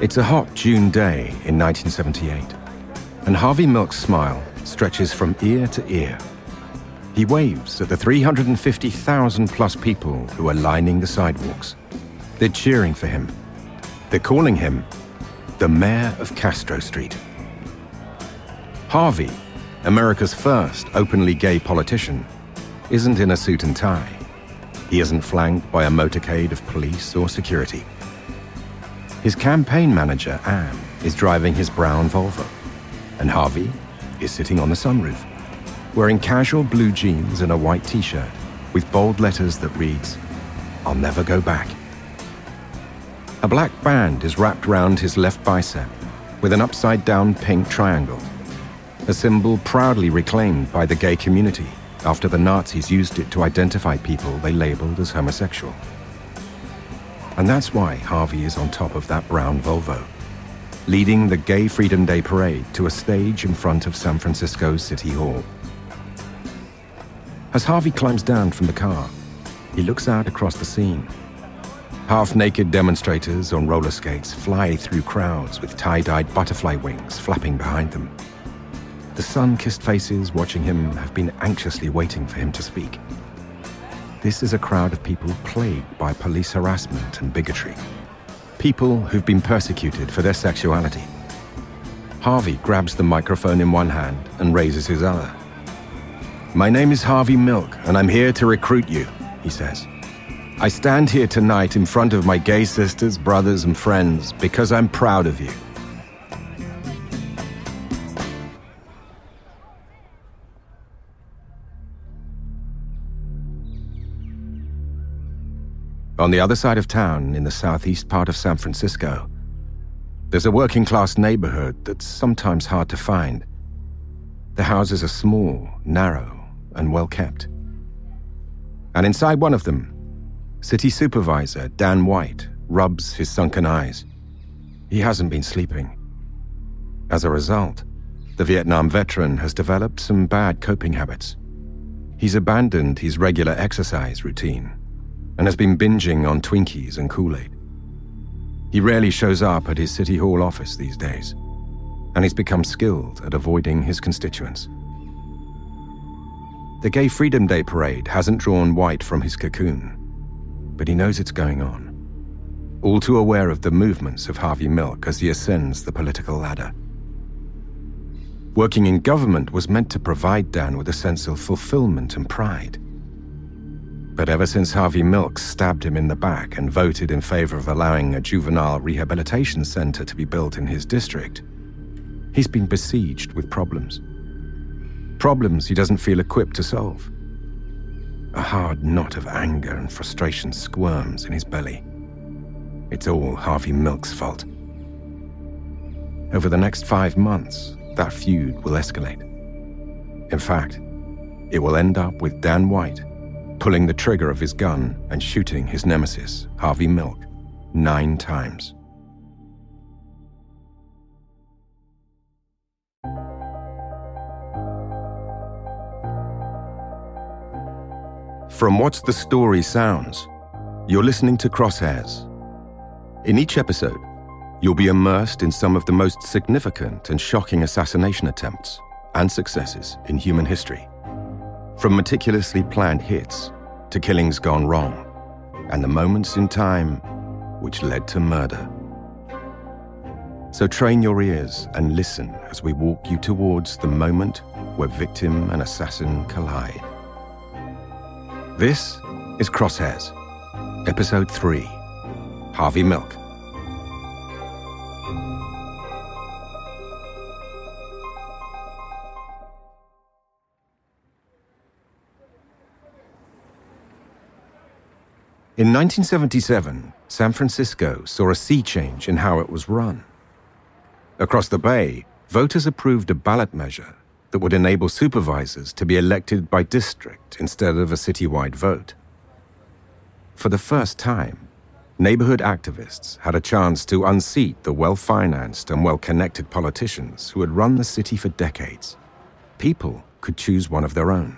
It's a hot June day in 1978, and Harvey Milk's smile stretches from ear to ear. He waves at the 350,000 plus people who are lining the sidewalks. They're cheering for him. They're calling him the Mayor of Castro Street. Harvey, America's first openly gay politician, isn't in a suit and tie. He isn't flanked by a motorcade of police or security. His campaign manager, Anne, is driving his brown Volvo, and Harvey is sitting on the sunroof, wearing casual blue jeans and a white t shirt with bold letters that reads, I'll never go back. A black band is wrapped round his left bicep with an upside down pink triangle, a symbol proudly reclaimed by the gay community after the Nazis used it to identify people they labeled as homosexual. And that's why Harvey is on top of that brown Volvo, leading the Gay Freedom Day parade to a stage in front of San Francisco's City Hall. As Harvey climbs down from the car, he looks out across the scene. Half naked demonstrators on roller skates fly through crowds with tie dyed butterfly wings flapping behind them. The sun kissed faces watching him have been anxiously waiting for him to speak. This is a crowd of people plagued by police harassment and bigotry. People who've been persecuted for their sexuality. Harvey grabs the microphone in one hand and raises his other. My name is Harvey Milk, and I'm here to recruit you, he says. I stand here tonight in front of my gay sisters, brothers, and friends because I'm proud of you. On the other side of town, in the southeast part of San Francisco, there's a working class neighborhood that's sometimes hard to find. The houses are small, narrow, and well kept. And inside one of them, City Supervisor Dan White rubs his sunken eyes. He hasn't been sleeping. As a result, the Vietnam veteran has developed some bad coping habits. He's abandoned his regular exercise routine and has been binging on Twinkies and Kool Aid. He rarely shows up at his City Hall office these days, and he's become skilled at avoiding his constituents. The Gay Freedom Day parade hasn't drawn White from his cocoon, but he knows it's going on. All too aware of the movements of Harvey Milk as he ascends the political ladder. Working in government was meant to provide Dan with a sense of fulfillment and pride. But ever since Harvey Milk stabbed him in the back and voted in favor of allowing a juvenile rehabilitation center to be built in his district, he's been besieged with problems. Problems he doesn't feel equipped to solve. A hard knot of anger and frustration squirms in his belly. It's all Harvey Milk's fault. Over the next five months, that feud will escalate. In fact, it will end up with Dan White pulling the trigger of his gun and shooting his nemesis, Harvey Milk, nine times. From What's the Story Sounds, you're listening to Crosshairs. In each episode, you'll be immersed in some of the most significant and shocking assassination attempts and successes in human history. From meticulously planned hits to killings gone wrong, and the moments in time which led to murder. So train your ears and listen as we walk you towards the moment where victim and assassin collide. This is Crosshairs, Episode 3 Harvey Milk. In 1977, San Francisco saw a sea change in how it was run. Across the bay, voters approved a ballot measure that would enable supervisors to be elected by district instead of a citywide vote. For the first time, neighborhood activists had a chance to unseat the well financed and well connected politicians who had run the city for decades. People could choose one of their own.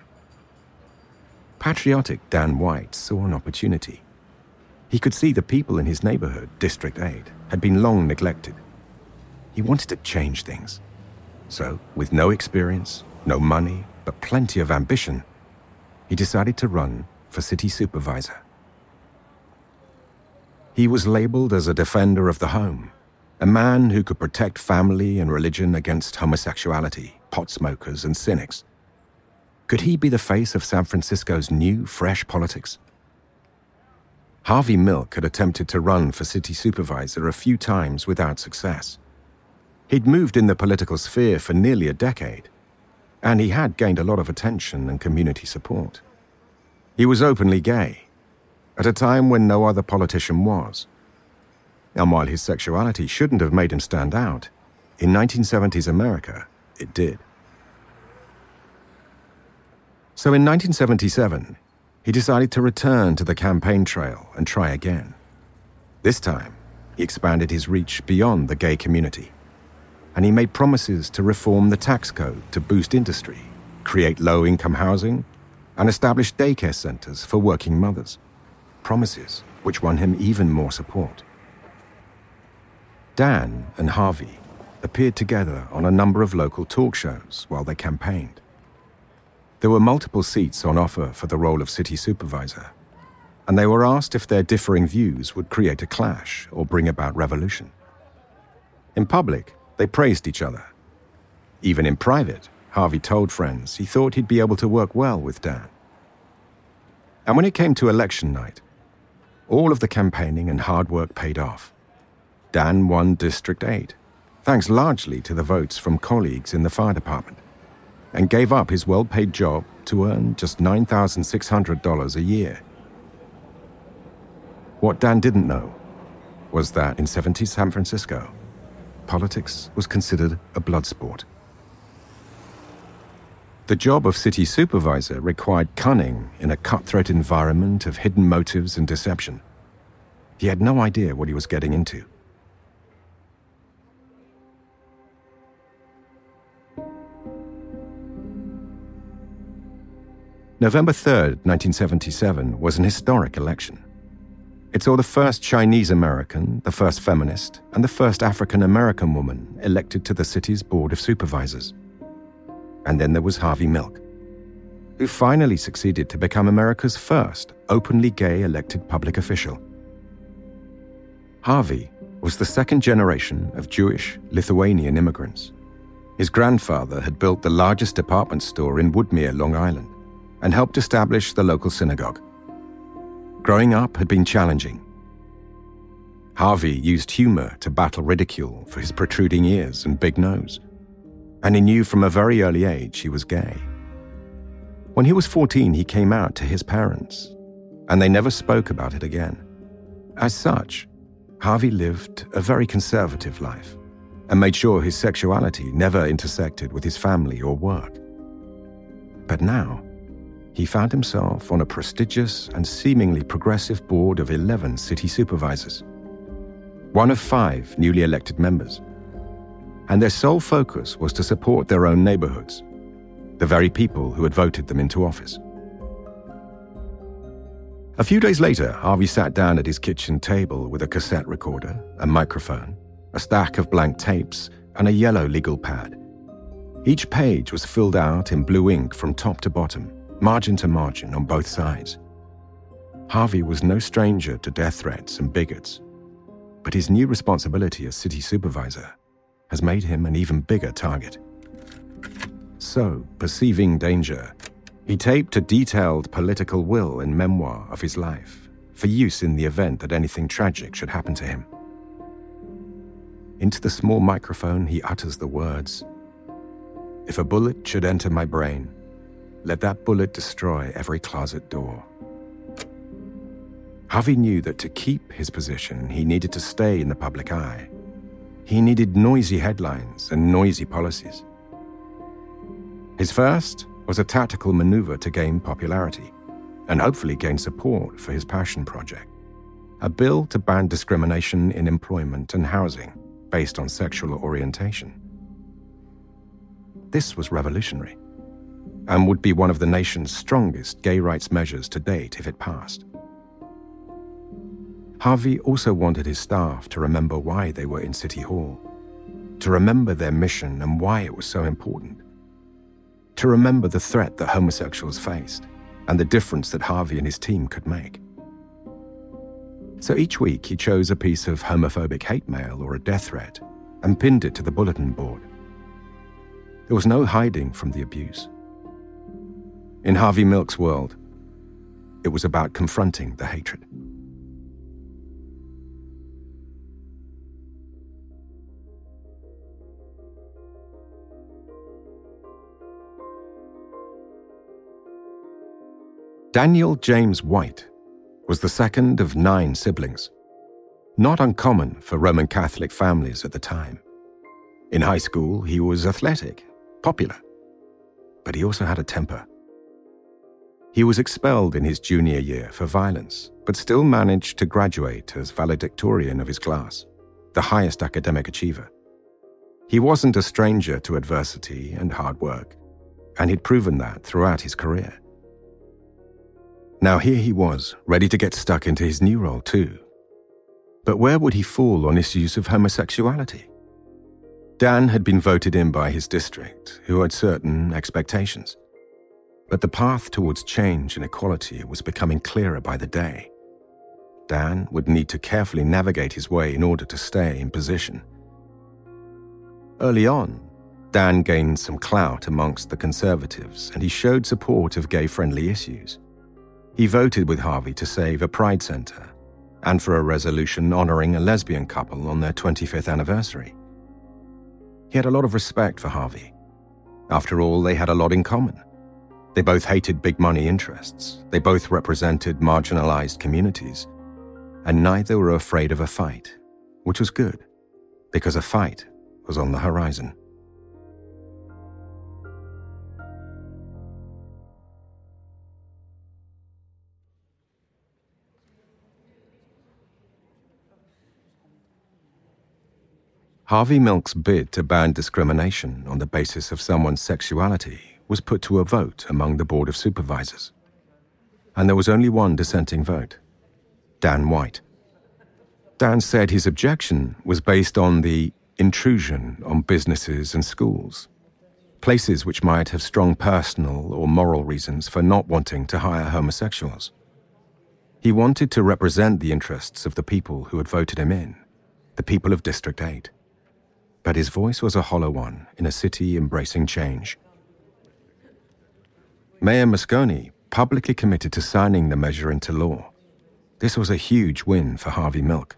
Patriotic Dan White saw an opportunity. He could see the people in his neighborhood, District 8, had been long neglected. He wanted to change things. So, with no experience, no money, but plenty of ambition, he decided to run for city supervisor. He was labeled as a defender of the home, a man who could protect family and religion against homosexuality, pot smokers, and cynics. Could he be the face of San Francisco's new, fresh politics? Harvey Milk had attempted to run for city supervisor a few times without success. He'd moved in the political sphere for nearly a decade, and he had gained a lot of attention and community support. He was openly gay, at a time when no other politician was. And while his sexuality shouldn't have made him stand out, in 1970s America, it did. So in 1977, he decided to return to the campaign trail and try again. This time, he expanded his reach beyond the gay community, and he made promises to reform the tax code to boost industry, create low income housing, and establish daycare centers for working mothers promises which won him even more support. Dan and Harvey appeared together on a number of local talk shows while they campaigned. There were multiple seats on offer for the role of city supervisor, and they were asked if their differing views would create a clash or bring about revolution. In public, they praised each other. Even in private, Harvey told friends he thought he'd be able to work well with Dan. And when it came to election night, all of the campaigning and hard work paid off. Dan won District 8, thanks largely to the votes from colleagues in the fire department, and gave up his well paid job to earn just $9,600 a year. What Dan didn't know was that in 70s San Francisco, politics was considered a blood sport. The job of city supervisor required cunning in a cutthroat environment of hidden motives and deception. He had no idea what he was getting into. November 3, 1977, was an historic election. It saw the first Chinese American, the first feminist, and the first African American woman elected to the city's Board of Supervisors. And then there was Harvey Milk, who finally succeeded to become America's first openly gay elected public official. Harvey was the second generation of Jewish Lithuanian immigrants. His grandfather had built the largest department store in Woodmere, Long Island, and helped establish the local synagogue. Growing up had been challenging. Harvey used humor to battle ridicule for his protruding ears and big nose and he knew from a very early age he was gay. When he was 14, he came out to his parents, and they never spoke about it again. As such, Harvey lived a very conservative life and made sure his sexuality never intersected with his family or work. But now, he found himself on a prestigious and seemingly progressive board of 11 city supervisors, one of five newly elected members and their sole focus was to support their own neighborhoods, the very people who had voted them into office. A few days later, Harvey sat down at his kitchen table with a cassette recorder, a microphone, a stack of blank tapes, and a yellow legal pad. Each page was filled out in blue ink from top to bottom, margin to margin on both sides. Harvey was no stranger to death threats and bigots, but his new responsibility as city supervisor has made him an even bigger target. So, perceiving danger, he taped a detailed political will and memoir of his life for use in the event that anything tragic should happen to him. Into the small microphone, he utters the words If a bullet should enter my brain, let that bullet destroy every closet door. Harvey knew that to keep his position, he needed to stay in the public eye he needed noisy headlines and noisy policies. His first was a tactical maneuver to gain popularity and hopefully gain support for his passion project a bill to ban discrimination in employment and housing based on sexual orientation. This was revolutionary and would be one of the nation's strongest gay rights measures to date if it passed. Harvey also wanted his staff to remember why they were in City Hall, to remember their mission and why it was so important, to remember the threat that homosexuals faced and the difference that Harvey and his team could make. So each week he chose a piece of homophobic hate mail or a death threat and pinned it to the bulletin board. There was no hiding from the abuse. In Harvey Milk's world, it was about confronting the hatred. Daniel James White was the second of nine siblings, not uncommon for Roman Catholic families at the time. In high school, he was athletic, popular, but he also had a temper. He was expelled in his junior year for violence, but still managed to graduate as valedictorian of his class, the highest academic achiever. He wasn't a stranger to adversity and hard work, and he'd proven that throughout his career. Now here he was, ready to get stuck into his new role too. But where would he fall on issues of homosexuality? Dan had been voted in by his district, who had certain expectations. But the path towards change and equality was becoming clearer by the day. Dan would need to carefully navigate his way in order to stay in position. Early on, Dan gained some clout amongst the conservatives and he showed support of gay friendly issues. He voted with Harvey to save a Pride Center and for a resolution honoring a lesbian couple on their 25th anniversary. He had a lot of respect for Harvey. After all, they had a lot in common. They both hated big money interests, they both represented marginalized communities, and neither were afraid of a fight, which was good, because a fight was on the horizon. Harvey Milk's bid to ban discrimination on the basis of someone's sexuality was put to a vote among the Board of Supervisors. And there was only one dissenting vote Dan White. Dan said his objection was based on the intrusion on businesses and schools, places which might have strong personal or moral reasons for not wanting to hire homosexuals. He wanted to represent the interests of the people who had voted him in, the people of District 8 but his voice was a hollow one in a city embracing change. Mayor Moscone publicly committed to signing the measure into law. This was a huge win for Harvey Milk.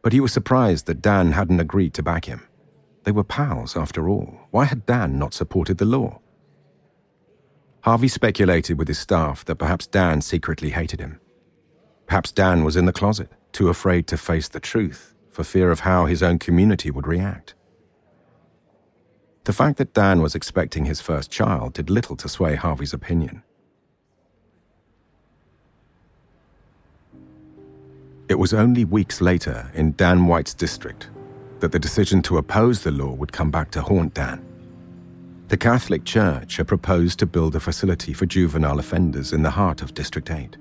But he was surprised that Dan hadn't agreed to back him. They were pals, after all. Why had Dan not supported the law? Harvey speculated with his staff that perhaps Dan secretly hated him. Perhaps Dan was in the closet, too afraid to face the truth for fear of how his own community would react. The fact that Dan was expecting his first child did little to sway Harvey's opinion. It was only weeks later in Dan White's district that the decision to oppose the law would come back to haunt Dan. The Catholic Church had proposed to build a facility for juvenile offenders in the heart of District 8.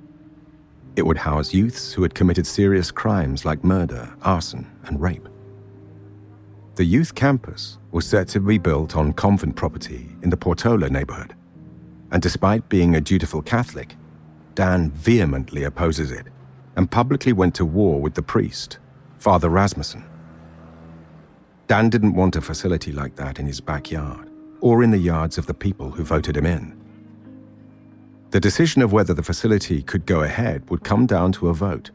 It would house youths who had committed serious crimes like murder, arson, and rape. The youth campus was set to be built on convent property in the Portola neighborhood. And despite being a dutiful Catholic, Dan vehemently opposes it and publicly went to war with the priest, Father Rasmussen. Dan didn't want a facility like that in his backyard or in the yards of the people who voted him in. The decision of whether the facility could go ahead would come down to a vote.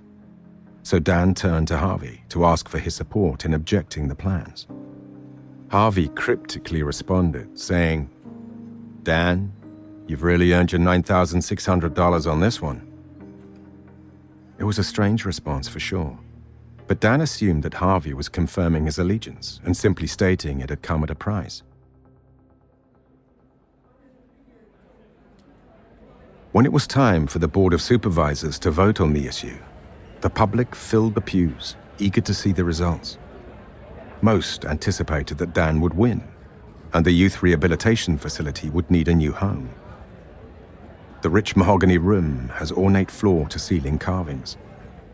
So Dan turned to Harvey to ask for his support in objecting the plans. Harvey cryptically responded, saying, Dan, you've really earned your $9,600 on this one. It was a strange response for sure, but Dan assumed that Harvey was confirming his allegiance and simply stating it had come at a price. When it was time for the Board of Supervisors to vote on the issue, the public filled the pews, eager to see the results. Most anticipated that Dan would win, and the youth rehabilitation facility would need a new home. The rich mahogany room has ornate floor to ceiling carvings.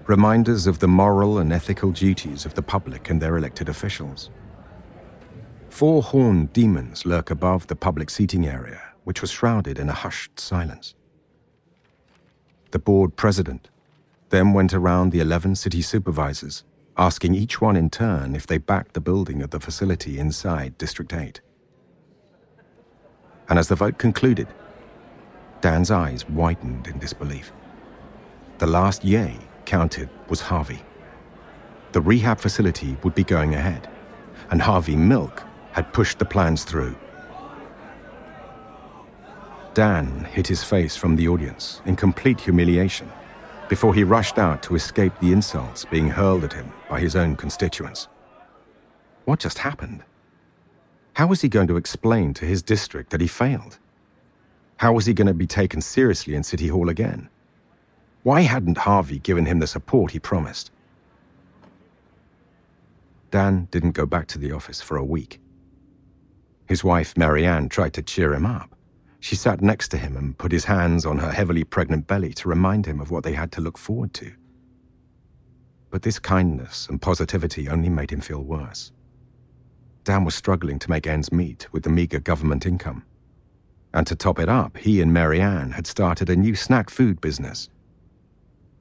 reminders of the moral and ethical duties of the public and their elected officials. Four horned demons lurk above the public seating area, which was shrouded in a hushed silence. The board president then went around the 11 city supervisors, asking each one in turn if they backed the building of the facility inside District 8. And as the vote concluded, Dan's eyes widened in disbelief. The last yay counted was Harvey. The rehab facility would be going ahead, and Harvey Milk had pushed the plans through. Dan hid his face from the audience in complete humiliation before he rushed out to escape the insults being hurled at him by his own constituents. What just happened? How was he going to explain to his district that he failed? How was he going to be taken seriously in City Hall again? Why hadn't Harvey given him the support he promised? Dan didn't go back to the office for a week. His wife, Mary Ann, tried to cheer him up. She sat next to him and put his hands on her heavily pregnant belly to remind him of what they had to look forward to. But this kindness and positivity only made him feel worse. Dan was struggling to make ends meet with the meager government income. And to top it up, he and Mary Ann had started a new snack food business.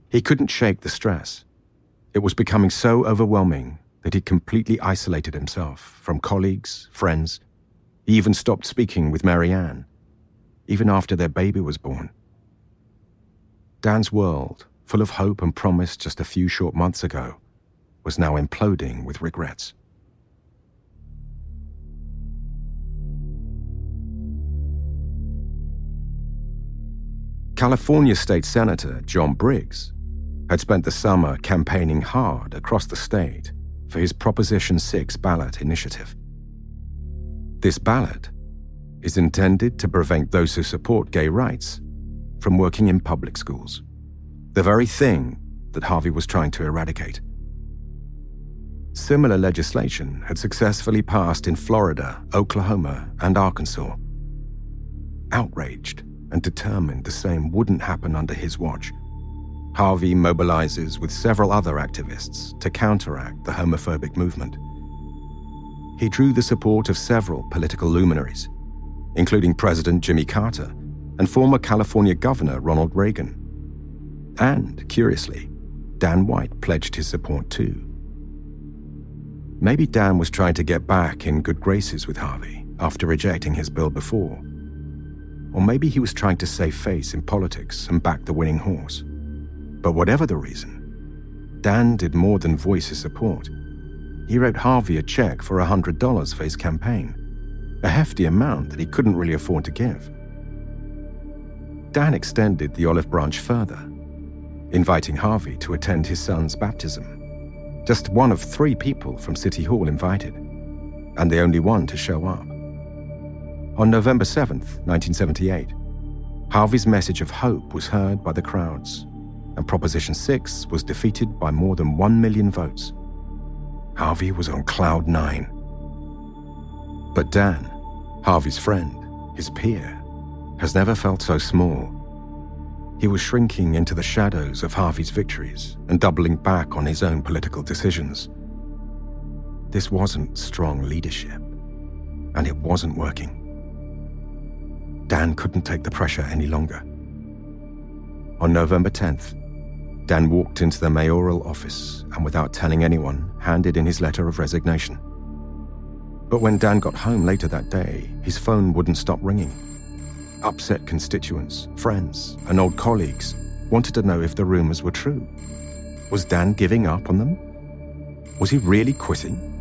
He couldn't shake the stress. It was becoming so overwhelming that he completely isolated himself from colleagues, friends. He even stopped speaking with Mary Ann, even after their baby was born. Dan's world, full of hope and promise just a few short months ago, was now imploding with regrets. California State Senator John Briggs had spent the summer campaigning hard across the state for his Proposition 6 ballot initiative. This ballot is intended to prevent those who support gay rights from working in public schools, the very thing that Harvey was trying to eradicate. Similar legislation had successfully passed in Florida, Oklahoma, and Arkansas. Outraged, and determined the same wouldn't happen under his watch. Harvey mobilizes with several other activists to counteract the homophobic movement. He drew the support of several political luminaries, including President Jimmy Carter and former California Governor Ronald Reagan. And, curiously, Dan White pledged his support too. Maybe Dan was trying to get back in good graces with Harvey after rejecting his bill before. Or maybe he was trying to save face in politics and back the winning horse. But whatever the reason, Dan did more than voice his support. He wrote Harvey a check for $100 for his campaign, a hefty amount that he couldn't really afford to give. Dan extended the olive branch further, inviting Harvey to attend his son's baptism. Just one of three people from City Hall invited, and the only one to show up. On November 7th, 1978, Harvey's message of hope was heard by the crowds, and Proposition 6 was defeated by more than 1 million votes. Harvey was on cloud nine. But Dan, Harvey's friend, his peer, has never felt so small. He was shrinking into the shadows of Harvey's victories and doubling back on his own political decisions. This wasn't strong leadership, and it wasn't working. Dan couldn't take the pressure any longer. On November 10th, Dan walked into the mayoral office and, without telling anyone, handed in his letter of resignation. But when Dan got home later that day, his phone wouldn't stop ringing. Upset constituents, friends, and old colleagues wanted to know if the rumors were true. Was Dan giving up on them? Was he really quitting?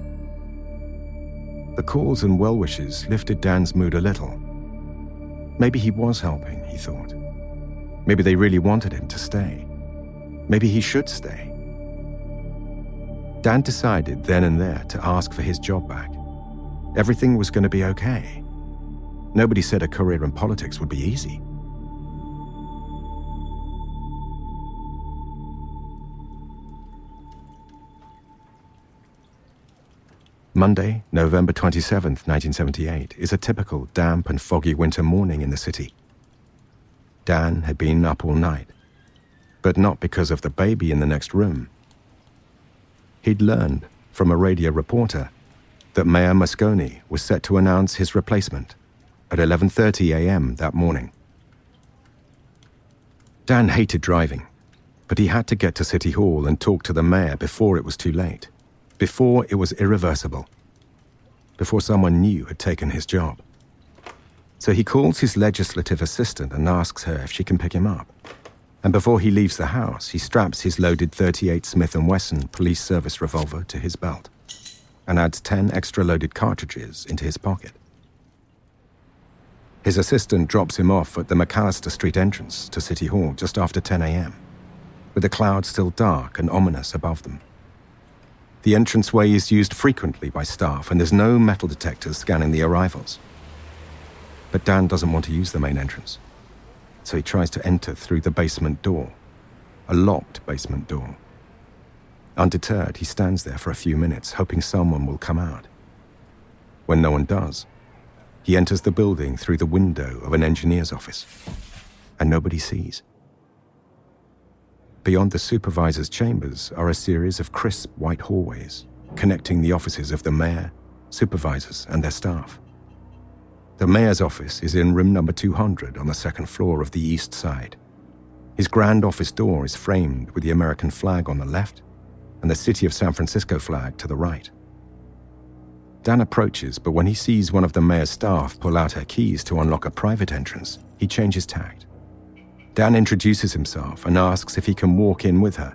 The calls and well wishes lifted Dan's mood a little Maybe he was helping, he thought. Maybe they really wanted him to stay. Maybe he should stay. Dan decided then and there to ask for his job back. Everything was going to be okay. Nobody said a career in politics would be easy. Monday, November 27, 1978, is a typical damp and foggy winter morning in the city. Dan had been up all night. but not because of the baby in the next room. He'd learned from a radio reporter that Mayor Moscone was set to announce his replacement at 11:30 a.m. that morning. Dan hated driving, but he had to get to City Hall and talk to the mayor before it was too late, before it was irreversible, before someone new had taken his job. So he calls his legislative assistant and asks her if she can pick him up. And before he leaves the house, he straps his loaded 38 Smith & Wesson police service revolver to his belt and adds 10 extra loaded cartridges into his pocket. His assistant drops him off at the McAllister Street entrance to City Hall just after 10 a.m., with the clouds still dark and ominous above them. The entranceway is used frequently by staff, and there's no metal detectors scanning the arrivals. But Dan doesn't want to use the main entrance, so he tries to enter through the basement door, a locked basement door. Undeterred, he stands there for a few minutes, hoping someone will come out. When no one does, he enters the building through the window of an engineer's office, and nobody sees. Beyond the supervisor's chambers are a series of crisp white hallways connecting the offices of the mayor, supervisors, and their staff. The mayor's office is in room number 200 on the second floor of the east side. His grand office door is framed with the American flag on the left and the City of San Francisco flag to the right. Dan approaches, but when he sees one of the mayor's staff pull out her keys to unlock a private entrance, he changes tact. Dan introduces himself and asks if he can walk in with her.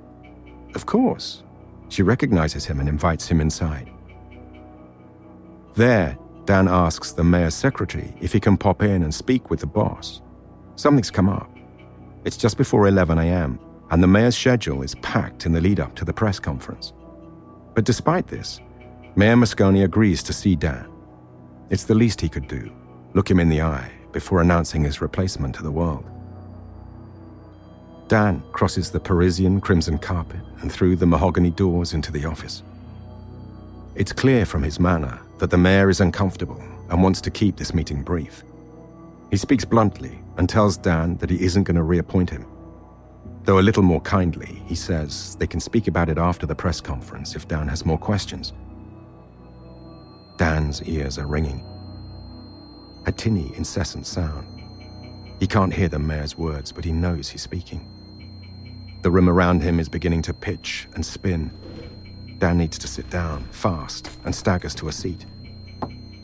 Of course. She recognizes him and invites him inside. There, Dan asks the mayor's secretary if he can pop in and speak with the boss. Something's come up. It's just before 11 a.m., and the mayor's schedule is packed in the lead up to the press conference. But despite this, Mayor Moscone agrees to see Dan. It's the least he could do look him in the eye before announcing his replacement to the world. Dan crosses the Parisian crimson carpet and through the mahogany doors into the office. It's clear from his manner that the mayor is uncomfortable and wants to keep this meeting brief. He speaks bluntly and tells Dan that he isn't going to reappoint him. Though a little more kindly, he says they can speak about it after the press conference if Dan has more questions. Dan's ears are ringing. A tinny, incessant sound. He can't hear the mayor's words, but he knows he's speaking. The room around him is beginning to pitch and spin. Dan needs to sit down, fast, and staggers to a seat.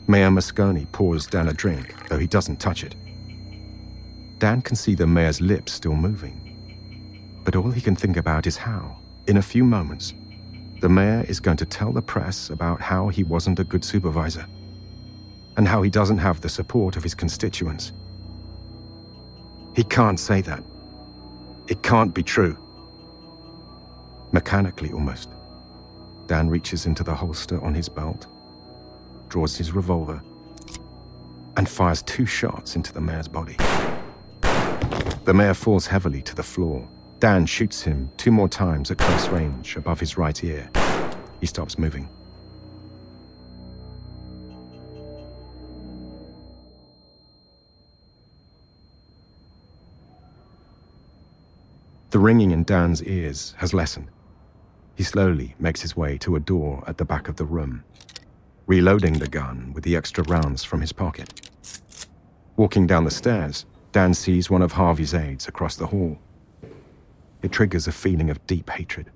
Mayor Moscone pours Dan a drink, though he doesn't touch it. Dan can see the mayor's lips still moving. But all he can think about is how, in a few moments, the mayor is going to tell the press about how he wasn't a good supervisor and how he doesn't have the support of his constituents. He can't say that. It can't be true. Mechanically, almost, Dan reaches into the holster on his belt, draws his revolver, and fires two shots into the mayor's body. The mayor falls heavily to the floor, Dan shoots him two more times at close range above his right ear. He stops moving. The ringing in Dan's ears has lessened. He slowly makes his way to a door at the back of the room, reloading the gun with the extra rounds from his pocket. Walking down the stairs, Dan sees one of Harvey's aides across the hall. It triggers a feeling of deep hatred.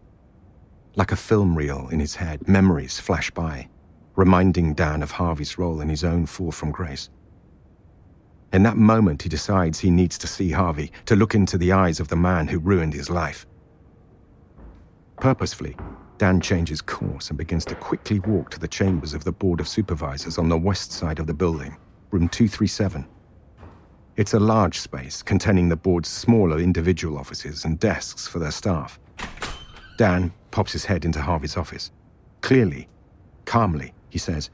Like a film reel in his head, memories flash by, reminding Dan of Harvey's role in his own fall from grace. In that moment, he decides he needs to see Harvey, to look into the eyes of the man who ruined his life. Purposefully, Dan changes course and begins to quickly walk to the chambers of the Board of Supervisors on the west side of the building, room 237. It's a large space containing the board's smaller individual offices and desks for their staff. Dan pops his head into Harvey's office. Clearly, calmly, he says,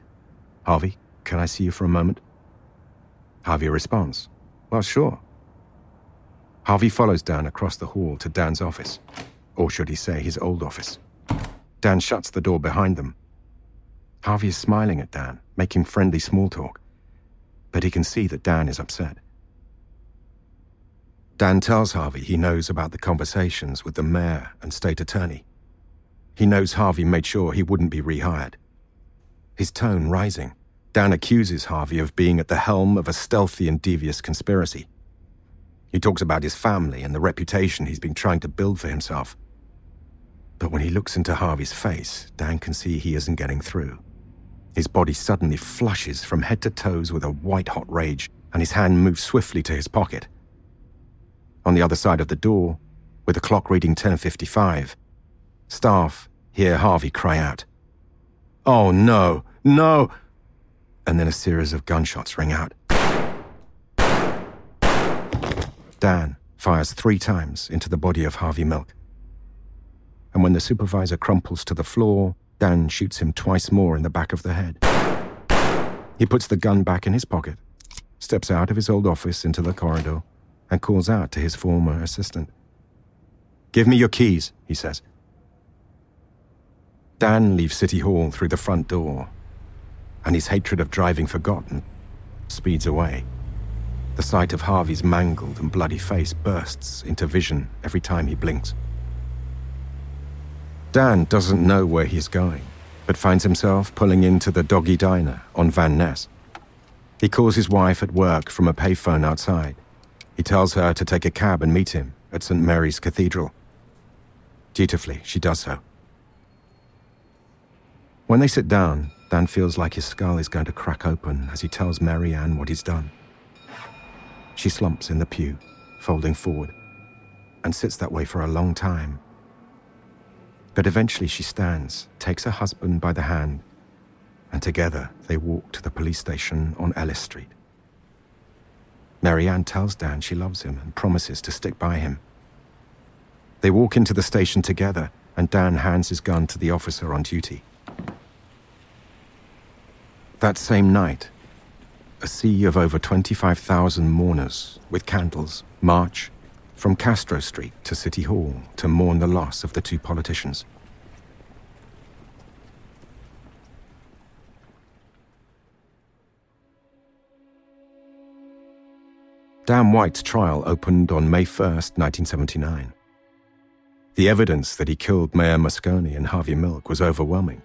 Harvey, can I see you for a moment? Harvey responds, Well, sure. Harvey follows Dan across the hall to Dan's office, or should he say his old office. Dan shuts the door behind them. Harvey is smiling at Dan, making friendly small talk, but he can see that Dan is upset. Dan tells Harvey he knows about the conversations with the mayor and state attorney. He knows Harvey made sure he wouldn't be rehired. His tone rising, Dan accuses Harvey of being at the helm of a stealthy and devious conspiracy. He talks about his family and the reputation he's been trying to build for himself. But when he looks into Harvey's face, Dan can see he isn't getting through. His body suddenly flushes from head to toes with a white hot rage, and his hand moves swiftly to his pocket. On the other side of the door, with the clock reading 1055, staff hear Harvey cry out, Oh no, no! And then a series of gunshots ring out. Dan fires three times into the body of Harvey Milk. And when the supervisor crumples to the floor, Dan shoots him twice more in the back of the head. He puts the gun back in his pocket, steps out of his old office into the corridor, and calls out to his former assistant. Give me your keys, he says. Dan leaves City Hall through the front door, and his hatred of driving forgotten speeds away. The sight of Harvey's mangled and bloody face bursts into vision every time he blinks. Dan doesn't know where he's going, but finds himself pulling into the Doggie Diner on Van Ness. He calls his wife at work from a payphone outside. He tells her to take a cab and meet him at St. Mary's Cathedral. Dutifully, she does so. When they sit down, Dan feels like his skull is going to crack open as he tells Mary Ann what he's done. She slumps in the pew, folding forward, and sits that way for a long time. But eventually she stands, takes her husband by the hand, and together they walk to the police station on Ellis Street. Mary Ann tells Dan she loves him and promises to stick by him. They walk into the station together, and Dan hands his gun to the officer on duty. That same night, a sea of over 25,000 mourners with candles march from Castro Street to City Hall to mourn the loss of the two politicians. Dan White's trial opened on May 1st, 1979. The evidence that he killed Mayor Moscone and Harvey Milk was overwhelming.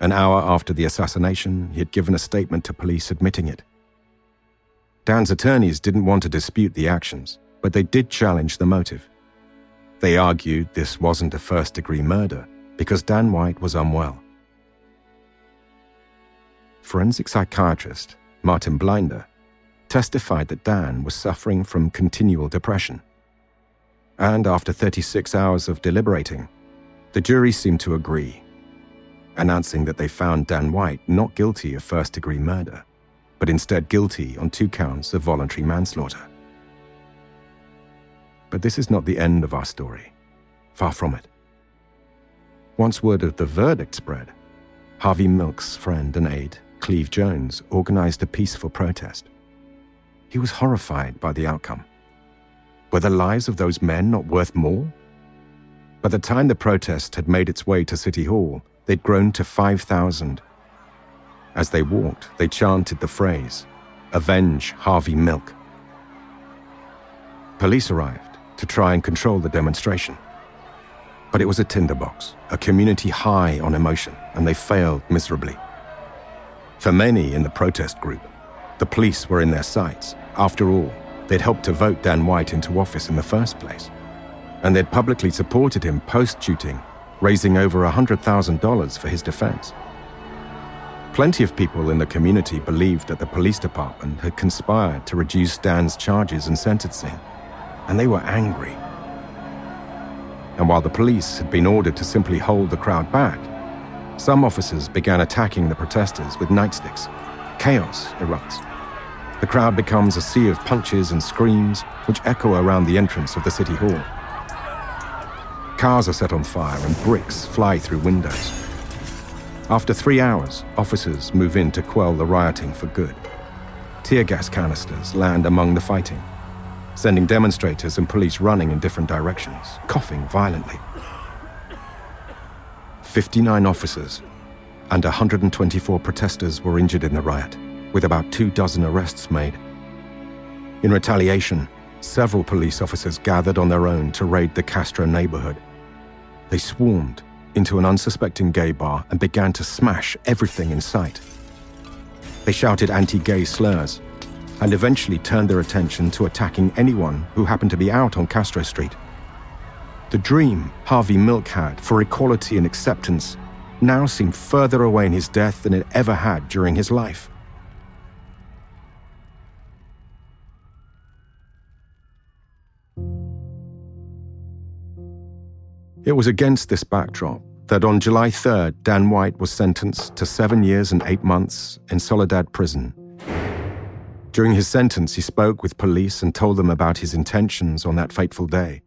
An hour after the assassination, he had given a statement to police admitting it. Dan's attorneys didn't want to dispute the actions, but they did challenge the motive. They argued this wasn't a first degree murder because Dan White was unwell. Forensic psychiatrist Martin Blinder testified that Dan was suffering from continual depression. And after 36 hours of deliberating, the jury seemed to agree announcing that they found Dan White not guilty of first degree murder, but instead guilty on two counts of voluntary manslaughter. But this is not the end of our story. Far from it. Once word of the verdict spread, Harvey Milk's friend and aide, Cleve Jones, organized a peaceful protest. He was horrified by the outcome. Were the lives of those men not worth more? By the time the protest had made its way to City Hall, they'd grown to 5,000. As they walked, they chanted the phrase, Avenge Harvey Milk. Police arrived to try and control the demonstration. But it was a tinderbox, a community high on emotion, and they failed miserably. For many in the protest group, the police were in their sights. After all, they'd helped to vote Dan White into office in the first place. And they'd publicly supported him post shooting raising over $100,000 for his defense. Plenty of people in the community believed that the police department had conspired to reduce Dan's charges and sentencing, and they were angry. And while the police had been ordered to simply hold the crowd back, some officers began attacking the protesters with nightsticks. Chaos erupts. The crowd becomes a sea of punches and screams which echo around the entrance of the city hall. Cars are set on fire and bricks fly through windows. After three hours, officers move in to quell the rioting for good. Tear gas canisters land among the fighting, sending demonstrators and police running in different directions, coughing violently. 59 officers and 124 protesters were injured in the riot, with about two dozen arrests made. In retaliation, several police officers gathered on their own to raid the Castro neighborhood. They swarmed into an unsuspecting gay bar and began to smash everything in sight. They shouted anti gay slurs and eventually turned their attention to attacking anyone who happened to be out on Castro Street. The dream Harvey Milk had for equality and acceptance now seemed further away in his death than it ever had during his life. It was against this backdrop that on July 3rd, Dan White was sentenced to seven years and eight months in Soledad prison. During his sentence, he spoke with police and told them about his intentions on that fateful day.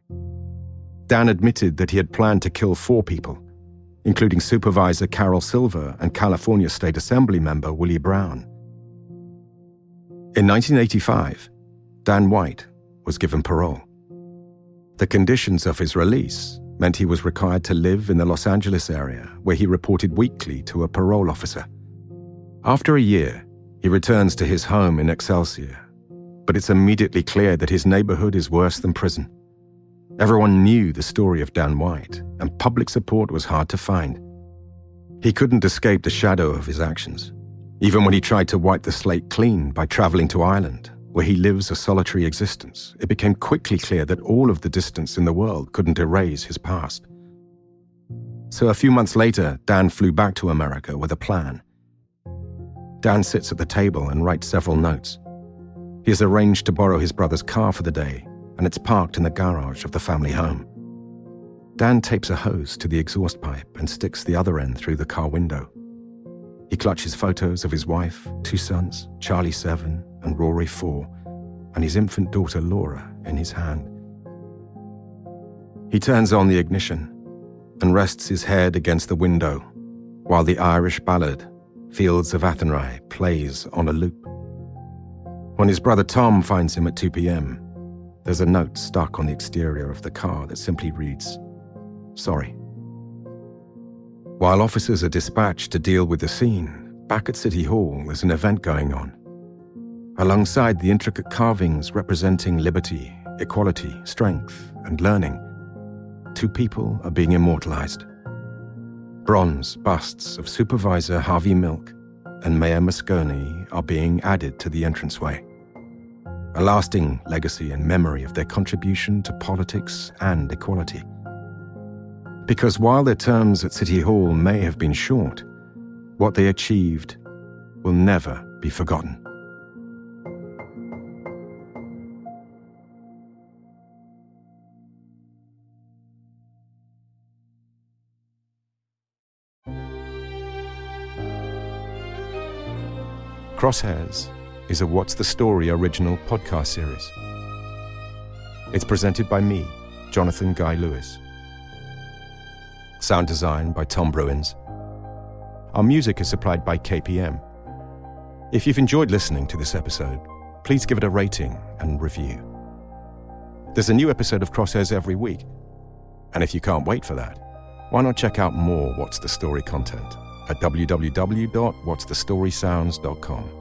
Dan admitted that he had planned to kill four people, including Supervisor Carol Silver and California State Assembly member Willie Brown. In 1985, Dan White was given parole. The conditions of his release meant he was required to live in the Los Angeles area, where he reported weekly to a parole officer. After a year, he returns to his home in Excelsior, but it's immediately clear that his neighborhood is worse than prison. Everyone knew the story of Dan White, and public support was hard to find. He couldn't escape the shadow of his actions, even when he tried to wipe the slate clean by traveling to Ireland where he lives a solitary existence, it became quickly clear that all of the distance in the world couldn't erase his past. So a few months later, Dan flew back to America with a plan. Dan sits at the table and writes several notes. He has arranged to borrow his brother's car for the day, and it's parked in the garage of the family home. Dan tapes a hose to the exhaust pipe and sticks the other end through the car window. He clutches photos of his wife, two sons, Charlie 7 and Rory 4, and his infant daughter Laura in his hand. He turns on the ignition and rests his head against the window while the Irish ballad, Fields of Athenry, plays on a loop. When his brother Tom finds him at 2 p.m., there's a note stuck on the exterior of the car that simply reads, Sorry. While officers are dispatched to deal with the scene, back at City Hall there's an event going on. Alongside the intricate carvings representing liberty, equality, strength, and learning, two people are being immortalized. Bronze busts of Supervisor Harvey Milk and Mayor Moscone are being added to the entranceway. A lasting legacy and memory of their contribution to politics and equality. Because while their terms at City Hall may have been short, what they achieved will never be forgotten. Crosshairs is a What's the Story original podcast series. It's presented by me, Jonathan Guy Lewis. Sound design by Tom Bruins. Our music is supplied by KPM. If you've enjoyed listening to this episode, please give it a rating and review. There's a new episode of Crosshairs every week. And if you can't wait for that, why not check out more What's the Story content at www.whatsthestorysounds.com.